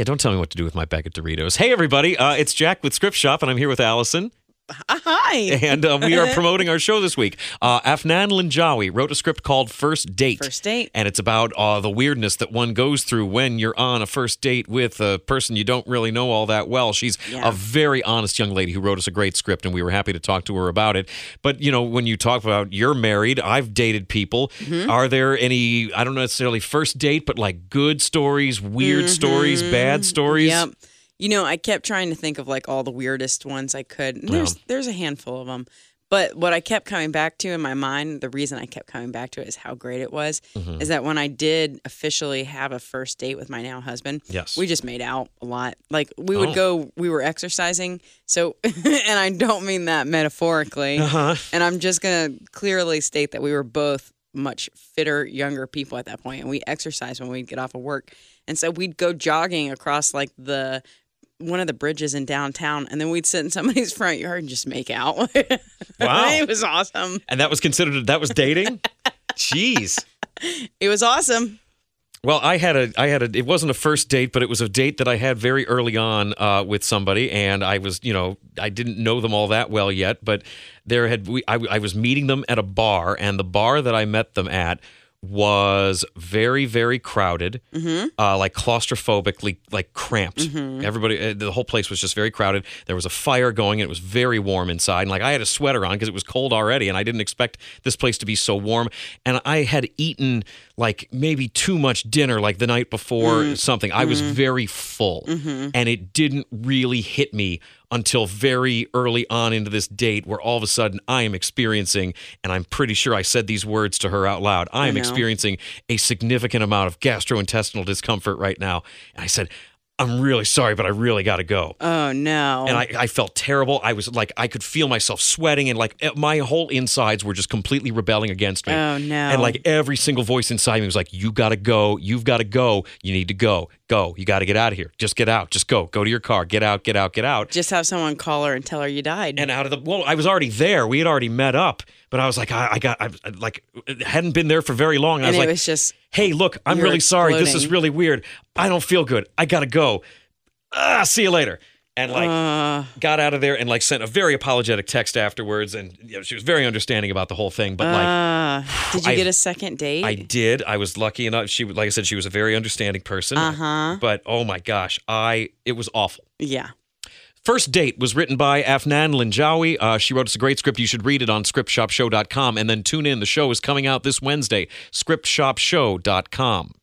Yeah, don't tell me what to do with my bag of Doritos. Hey, everybody, uh, it's Jack with Script Shop, and I'm here with Allyson. Hi. And uh, we are promoting our show this week. Uh, Afnan Linjawi wrote a script called First Date. First Date. And it's about uh, the weirdness that one goes through when you're on a first date with a person you don't really know all that well. She's Yeah. a very honest young lady who wrote us a great script, and we were happy to talk to her about it. But, you know, when you talk about you're married, I've dated people. Mm-hmm. Are there any, I don't know necessarily first date, but like good stories, weird stories, bad stories? Mm-hmm. Yep. You know, I kept trying to think of like all the weirdest ones I could. And there's there's a handful of them. But what I kept coming back to in my mind, the reason I kept coming back to it is how great it was. Mm-hmm. Is that when I did officially have a first date with my now husband, Yes. we just made out a lot. Like we would Oh. go, we were exercising. So, and I don't mean that metaphorically. Uh-huh. And I'm just going to clearly state that we were both much fitter, younger people at that point, and we exercised when we'd get off of work. And so we'd go jogging across like the one of the bridges in downtown, and then we'd sit in somebody's front yard and just make out. Wow. it was awesome. And that was considered, that was dating? Jeez. It was awesome. Well, I had a, I had a, it wasn't a first date, but it was a date that I had very early on uh, with somebody, and I was, you know, I didn't know them all that well yet, but there had, we, I, I was meeting them at a bar, and the bar that I met them at was very, very crowded, mm-hmm. uh, like claustrophobically, like cramped. Mm-hmm. Everybody, uh, the whole place was just very crowded. There was a fire going, and it was very warm inside. And like I had a sweater on because it was cold already, and I didn't expect this place to be so warm. And I had eaten like maybe too much dinner, like the night before mm. something. I was mm-hmm. very full, and it didn't really hit me until very early on into this date where all of a sudden I am experiencing, and I'm pretty sure I said these words to her out loud, I am experiencing a significant amount of gastrointestinal discomfort right now. And I said, I'm really sorry, but I really got to go. Oh no! And I, I felt terrible. I was like, I could feel myself sweating, and like eh, my whole insides were just completely rebelling against me. Oh, no. And like every single voice inside me was like, You got to go. You've got to go. You need to go. Go. You got to get out of here. Just get out. Just go. Go to your car. Get out. Get out. Get out. just have someone call her and tell her you died. And out of the well, I was already there. We had already met up, but I was like, I, I got, I like, hadn't been there for very long. And, I and was it like, was just hey, look, I'm You're really sorry. This is really weird. I don't feel good. I gotta go. Ah, see you later. And like uh, got out of there and like sent a very apologetic text afterwards, and you know, she was very understanding about the whole thing. But like uh, did you I- get a second date? I did, I was lucky enough. She, like I said, she was a very understanding person. Uh-huh. But oh my gosh, I it was awful. yeah. First Date was written by Afnan Linjawi. Uh, she wrote us a great script. You should read it on scriptshopshow.com and then tune in. The show is coming out this Wednesday. Scriptshopshow.com.